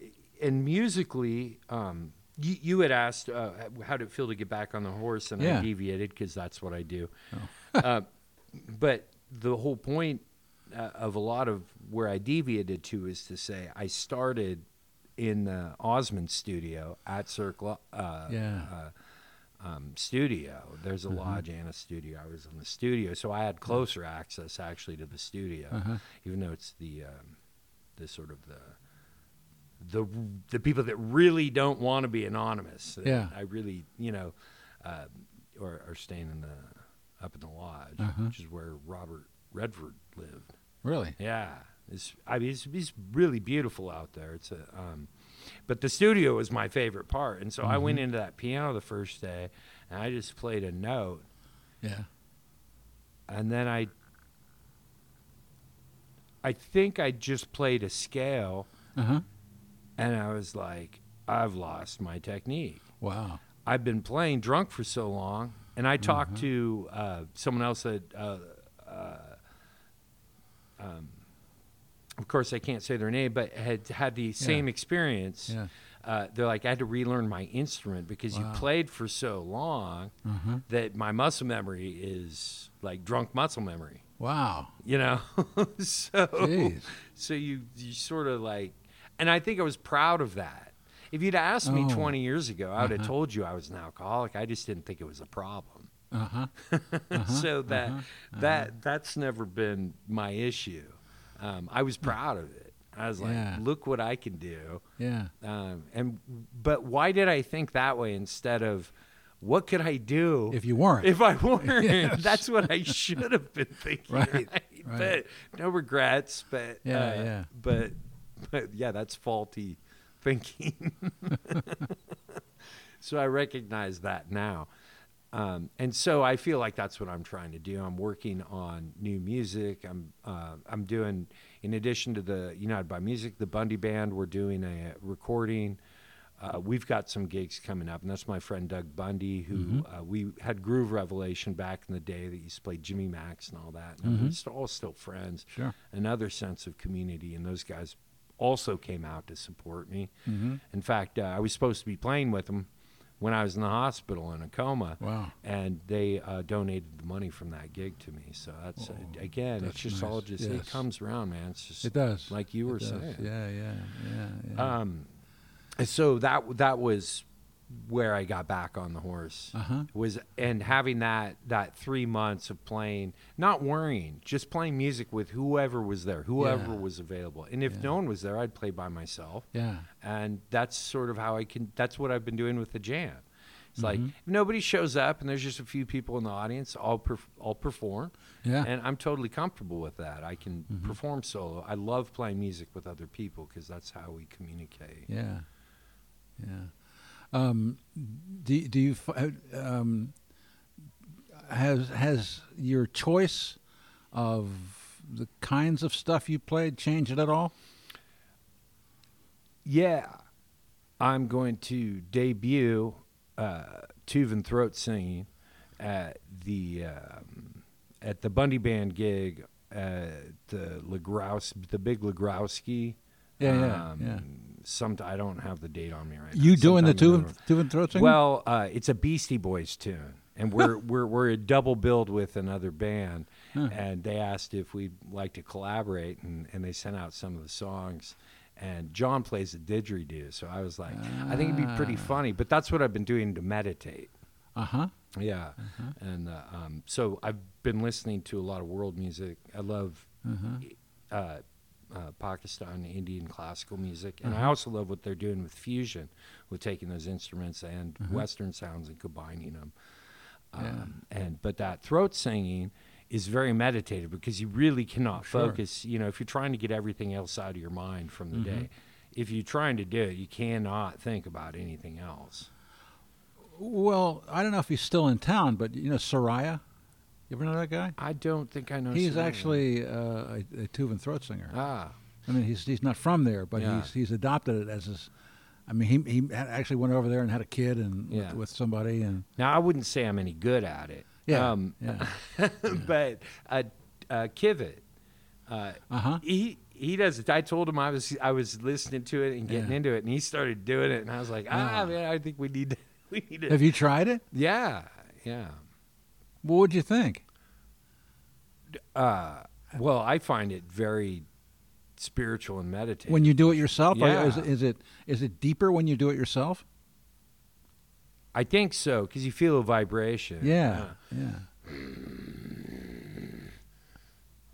and musically, um, you, you had asked uh, how did it feel to get back on the horse, and Yeah. I deviated because that's what I do. Oh. uh, but the whole point uh, of a lot of where I deviated to is to say I started in the Osmond studio at Circle. Uh, Yeah. uh, um, studio. There's a Mhm. Lodge and a studio. I was in the studio, so I had closer access actually to the studio, Uh-huh. even though it's the um, the sort of the the the people that really don't want to be anonymous. Yeah. I really you know, uh, or are staying in the up in the lodge, Uh-huh. which is where Robert Redford lived. Really? Yeah, it's I mean it's, it's really beautiful out there. It's a um, but the studio was my favorite part, and so I went Mhm. into that piano the first day, and I just played a note, Yeah. and then I I think I just played a scale, Uh huh. And I was like, I've lost my technique. Wow. I've been playing drunk for so long, and I talked Mhm. to uh, someone else that, uh, uh, um, of course, I can't say their name, but had had the same experience. Yeah. Uh, they're like, I had to relearn my instrument because Wow. you played for so long huh. that my muscle memory is like drunk muscle memory. Wow. You know, so Jeez. so you you sort of like, and I think I was proud of that. If you'd asked me Oh. 20 years ago, I would have Uh-huh. told you I was an alcoholic. I just didn't think it was a problem. Uh huh. Uh-huh. so that uh-huh, that that's never been my issue. Um, I was proud of it. I was like, Yeah. look what I can do. Yeah. Um, and but why did I think that way instead of what could I do If you weren't. if I weren't? Yes. That's what I should have been thinking. Right, Right. But no regrets. But Yeah, uh, yeah. But yeah, that's faulty thinking. so I recognize that now. Um, and so I feel like that's what I'm trying to do. I'm working on new music. I'm uh, I'm doing, in addition to the United by Music, the Bundy Band. We're doing a recording. Uh, we've got some gigs coming up, and that's my friend Doug Bundy, who Mhm. uh, we had Groove Revelation back in the day that used to play Jimmy Mak's and all that. And Mhm. We're all still friends. Sure. Another sense of community, and those guys also came out to support me. Mm-hmm. In fact, uh, I was supposed to be playing with them when I was in the hospital in a coma, Wow. and they uh, donated the money from that gig to me. So that's uh, Oh, again, that's it's just all just Yes. it comes around, man. It's just It does. like you It were does. saying. Yeah. Yeah. Yeah. Yeah. Um, so that that was where I got back on the horse uh huh. was and having that that three months of playing, not worrying, just playing music with whoever was there, whoever Yeah. was available. And if Yeah. no one was there, I'd play by myself. Yeah. And that's sort of how I can. That's what I've been doing with the jam. It's like Mhm. if nobody shows up and there's just a few people in the audience, I'll perf- I'll perform, Yeah. and I'm totally comfortable with that. I can Mhm. perform solo. I love playing music with other people because that's how we communicate. Yeah, yeah. Um, do do you um, has has your choice of the kinds of stuff you played changed at all? Yeah, I'm going to debut uh, Tuvan throat singing at the um, at the Bundy Band gig at the Legrouse, the big Legrowski. Yeah, yeah, um, yeah. Some I don't have the date on me right now. You doing the Sometime in two two and throat thing? Well, uh, it's a Beastie Boys tune, and we're we're we're a double build with another band, Huh. and they asked if we'd like to collaborate, and, and they sent out some of the songs. And John plays the didgeridoo, so I was like, I think it'd be pretty Ah. funny. But that's what I've been doing to meditate. uh huh. Yeah, and uh, um, so I've been listening to a lot of world music. I love Uh-huh. uh, uh, Pakistan Indian classical music, and I Uh-huh. also love what they're doing with fusion, with taking those instruments and Uh-huh. Western sounds and combining them. Yeah. Um, and but that throat singing is very meditative because you really cannot Sure. focus. You know, if you're trying to get everything else out of your mind from the Mhm. day, if you're trying to do it, you cannot think about anything else. Well, I don't know if he's still in town, but you know Soraya. You ever know that guy? I don't think I know. He's actually uh, a, a Tuvan throat singer. ah. I mean, he's he's not from there, but Yeah. he's he's adopted it as his. I mean, he he actually went over there and had a kid and Yeah. with, with somebody and Now I wouldn't say I'm any good at it. Yeah, Um, yeah. but uh, uh, Kivit, uh, uh huh. he he does it. I told him I was I was listening to it and getting Yeah. into it, and he started doing it, and I was like, ah, Ah. man, I think we need to, we need to. Have you tried it? yeah, yeah. What would you think? Uh, well, I find it very spiritual and meditative. When you do it yourself, is, Yeah. it- is it is it deeper when you do it yourself? I think so because you feel a vibration. Yeah, Uh, yeah.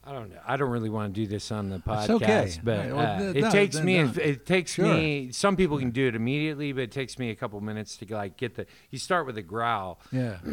I don't know. I don't really want to do this on the podcast, okay. but right, well, uh, th- it no, takes th- me. no. It takes Sure. me. Some people can do it immediately, but it takes me a couple minutes to like get the. You start with a growl. Yeah.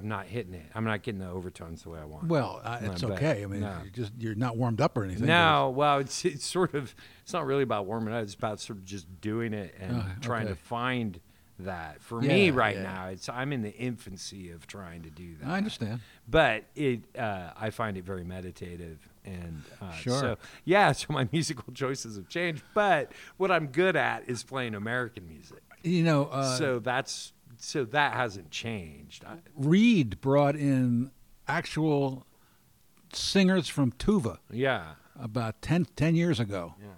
I'm not hitting it. I'm not getting the overtones the way I want. Well, uh, it's but- okay. I mean, no. you're just you're not warmed up or anything. No, well, it's it's sort of it's not really about warming up. It's about sort of just doing it and Oh, trying okay. to find that. For Yeah, me, right yeah. now, it's I'm in the infancy of trying to do that. I understand. but it uh, I find it very meditative and uh, Sure. So yeah, so my musical choices have changed. But what I'm good at is playing American music. You know, uh, so that's so that hasn't changed. Reed brought in actual singers from Tuva yeah, about 10, 10 years ago, yeah.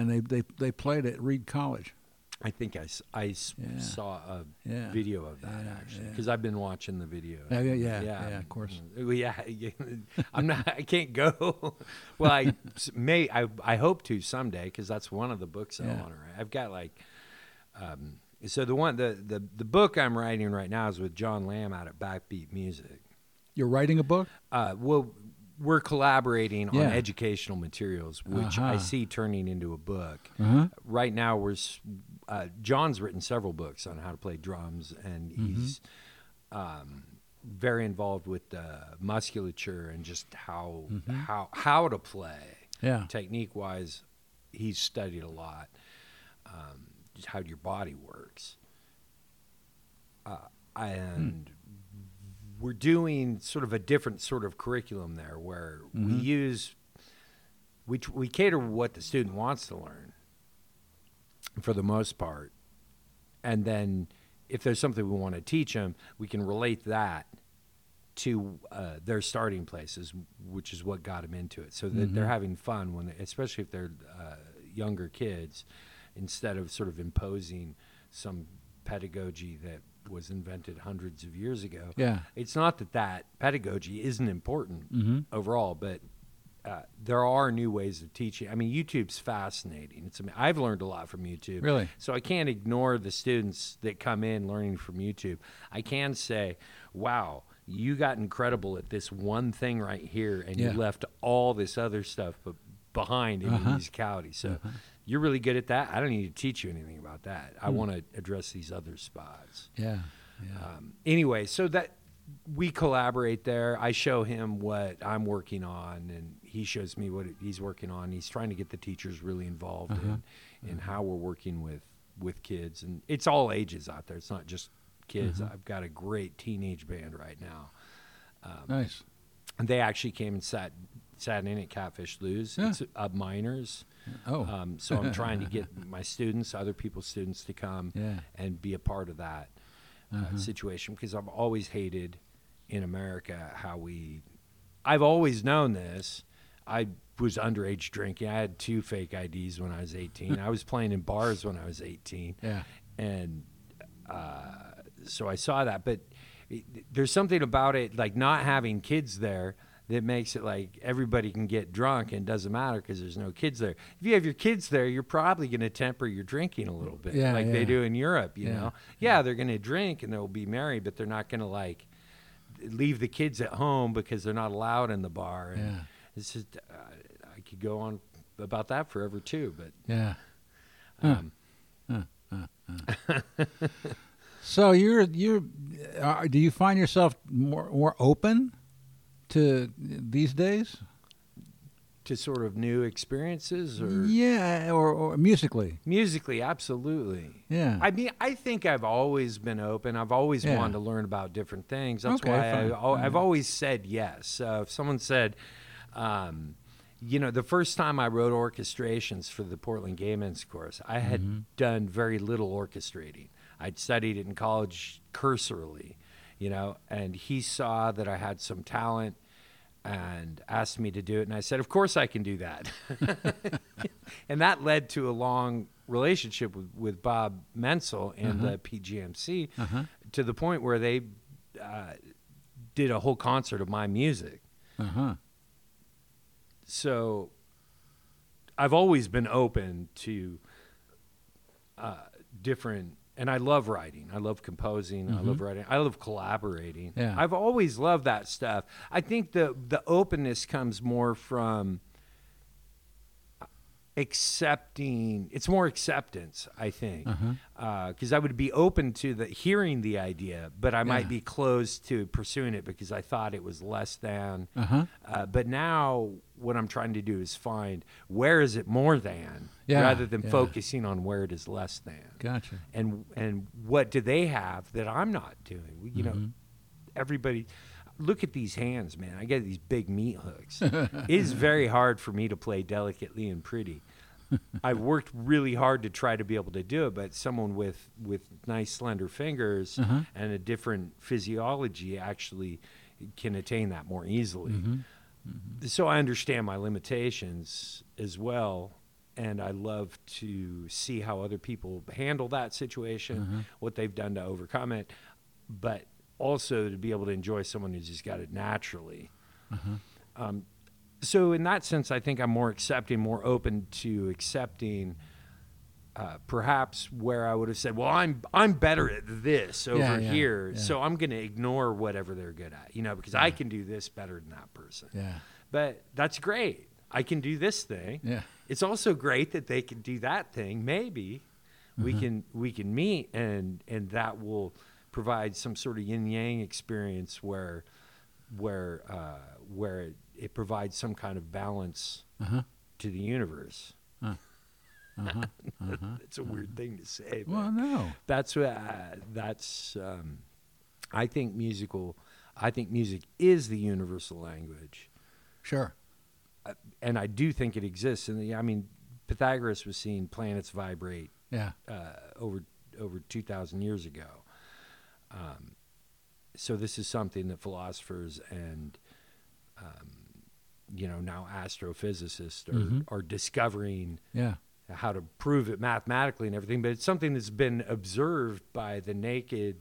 and they, they, they played at Reed College. I think I Yeah. saw a Yeah. video of that Yeah, actually because I've been watching the video. Yeah, yeah, yeah, yeah, of course. Yeah. I'm not. I can't go. well, I may. I I hope to someday because that's one of the books I want to write. I've got like. Um, so the one the, the the book I'm writing right now is with John Lamb out at Backbeat Music. You're writing a book? Uh, well, we're collaborating Yeah. on educational materials, which Uh-huh. I see turning into a book Uh-huh. right now we're uh, John's written several books on how to play drums, and Mm-hmm. he's um, very involved with uh, musculature and just how Mhm. how how to play Yeah. technique wise. He's studied a lot um, just how your body works, uh, and we're doing sort of a different sort of curriculum there, where we Mhm. use we tr- we cater what the student wants to learn for the most part, and then if there's something we want to teach them, we can relate that to uh, their starting places, which is what got them into it. So that they're Mhm. having fun when, they, especially if they're uh, younger kids, instead of sort of imposing some pedagogy that was invented hundreds of years ago. Yeah. It's not that that pedagogy isn't important Mm-hmm. overall, but uh, there are new ways of teaching. I mean, YouTube's fascinating. It's I've learned a lot from YouTube. Really? So I can't ignore the students that come in learning from YouTube. I can say, "Wow, you got incredible at this one thing right here, and Yeah. you left all this other stuff be- behind in Uh-huh. musicality. So Uh-huh. you're really good at that. I don't need to teach you anything about that. I Hmm. want to address these other spots." Yeah. Yeah. Um, anyway, so that we collaborate there. I show him what I'm working on, and he shows me what he's working on. He's trying to get the teachers really involved Uh-huh. in, in how we're working with with kids, and it's all ages out there. It's not just kids. Mm-hmm. I've got a great teenage band right now. Um, Nice. And they actually came and sat sat in at Catfish Lou's. Yeah. It's uh, minors. Oh. Um, so I'm trying to get my students, other people's students, to come Yeah. and be a part of that uh, Uh-huh. situation because I've always hated in America how we. I've always known this. I was underage drinking. I had two fake IDs when I was 18. I was playing in bars when I was 18 Yeah. and uh, so I saw that. But it, there's something about it, like not having kids there, that makes it like everybody can get drunk and it doesn't matter because there's no kids there. If you have your kids there, you're probably going to temper your drinking a little bit, Yeah, like yeah. they do in Europe. You Yeah. know, yeah, they're going to drink and they'll be merry, but they're not going to like leave the kids at home because they're not allowed in the bar. And Yeah. It's just uh, I could go on about that forever too, but. Yeah. Um, So you're you're uh, do you find yourself more more open to these days? to sort of new experiences or Yeah, or, or musically. musically absolutely Yeah. i mean i think i've always been open i've always Yeah. wanted to learn about different things that's Okay, why I, fine. al- i've Yeah. always said yes if someone said um, you know the first time i wrote orchestrations for the portland gay men's chorus i had Mm-hmm. done very little orchestrating i'd studied it in college cursorily you know and he saw that i had some talent and asked me to do it and i said of course i can do that and that led to a long relationship with, with bob menzel and Uh-huh. the pgmc Uh-huh. to the point where they uh, did a whole concert of my music Uh-huh. So i've always been open to uh, different and i love writing. I love composing. I love writing. I love collaborating. Yeah. i've always loved that stuff. I think the the openness comes more from accepting it's more acceptance i think Uh-huh. because i would be open to the hearing the idea but i Yeah. might be closed to pursuing it because i thought it was less than Uh-huh. uh, but now what I'm trying to do is find where is it more than Yeah, rather than yeah. focusing on where it is less than. Gotcha. And and what do they have that I'm not doing? You know, Mm-hmm. everybody look at these hands, man. I get these big meat hooks. it is very hard for me to play delicately and pretty. I've worked really hard to try to be able to do it, but someone with with nice slender fingers Uh-huh. and a different physiology actually can attain that more easily. Mm-hmm. So I understand my limitations as well, and I love to see how other people handle that situation, Uh-huh. what they've done to overcome it, but also to be able to enjoy someone who's just got it naturally. Uh-huh. Um, so in that sense, I think I'm more accepting, more open to accepting. Uh, perhaps where I would have said, "Well, I'm I'm better at this over Yeah, yeah, here, yeah. so I'm going to ignore whatever they're good at, you know, because I can do this better than that person." Yeah. But that's great. I can do this thing. Yeah. It's also great that they can do that thing. Maybe we Mm-hmm. can we can meet and and that will provide some sort of yin yang experience where where uh, where it, it provides some kind of balance Uh-huh. to the universe. Uh-huh. Uh-huh. It's a weird thing to say, but Well, no. that's what uh, that's um, I think musical I think music is the universal language. Sure. Uh, and I do think it exists. And the, I mean, Pythagoras was seeing planets vibrate Yeah. uh, over over two thousand years ago. Um, so this is something that philosophers and um, you know now astrophysicists are, Mhm. are discovering Yeah. how to prove it mathematically and everything. But it's something that's been observed by the naked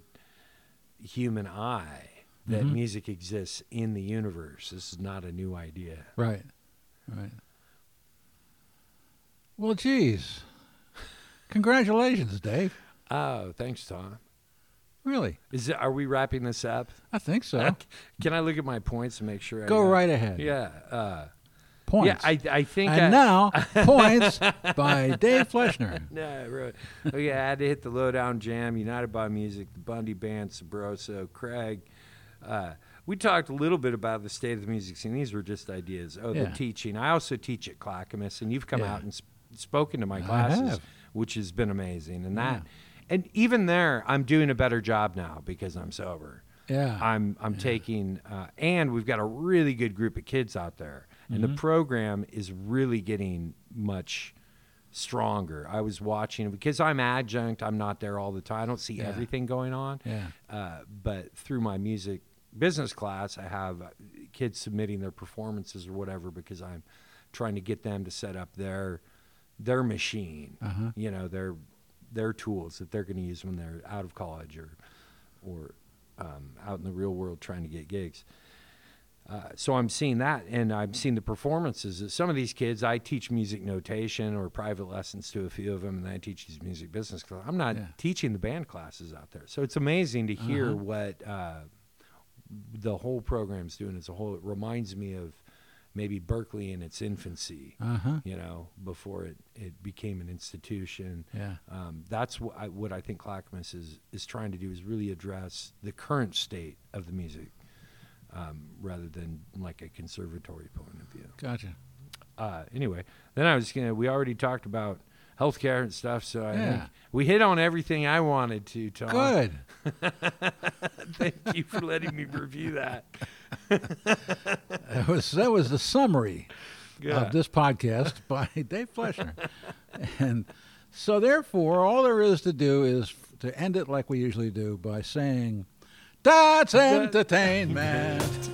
human eye that Mhm. music exists in the universe. This is not a new idea. Right. Right. Well, geez. Congratulations, Dave. Oh, thanks, Tom. Really? Is it, are we wrapping this up? I think so. Can I look at my points and make sure? I Go got- right ahead. Yeah. Uh, Points. Yeah, I, I think. and I, now, points by Dave Fleschner. No, I wrote. Okay, I had to hit the lowdown jam. United by Music, the Bundy Band, Sabroso, Craig, uh, we talked a little bit about the state of the music scene. These were just ideas. Oh, Yeah. the teaching. I also teach at Clackamas, and you've come Yeah. out and sp- spoken to my classes, which has been amazing. And Yeah. that, and even there, I'm doing a better job now because I'm sober. Yeah. I'm I'm taking, uh, and we've got a really good group of kids out there, and Mm-hmm. the program is really getting much stronger. I was watching because I'm adjunct. I'm not there all the time. I don't see Yeah. everything going on. Yeah. Uh, but through my music business class, I have uh, kids submitting their performances or whatever because I'm trying to get them to set up their their machine. Uh-huh. You know their their tools that they're going to use when they're out of college or or um, out in the real world trying to get gigs. Uh, so I'm seeing that, and I'm seeing the performances. of Some of these kids, I teach music notation or private lessons to a few of them, and I teach these music business classes. I'm not Yeah. teaching the band classes out there, so it's amazing to hear Uh-huh. what uh, the whole program's doing as a whole. It reminds me of maybe Berklee in its infancy. Uh huh. You know, before it, it became an institution. Yeah. Um, that's what I, what I think Clackamas is is trying to do is really address the current state of the music, um, rather than like a conservatory point of view. Gotcha. Uh, anyway, then I was gonna. We already talked about healthcare and stuff, so I Yeah. think we hit on everything I wanted to. Tom. Good. Thank you for letting me review that. That was that was the summary Yeah. of this podcast by Dave Fleschner. and so therefore all there is to do is to end it like we usually do by saying that's entertainment.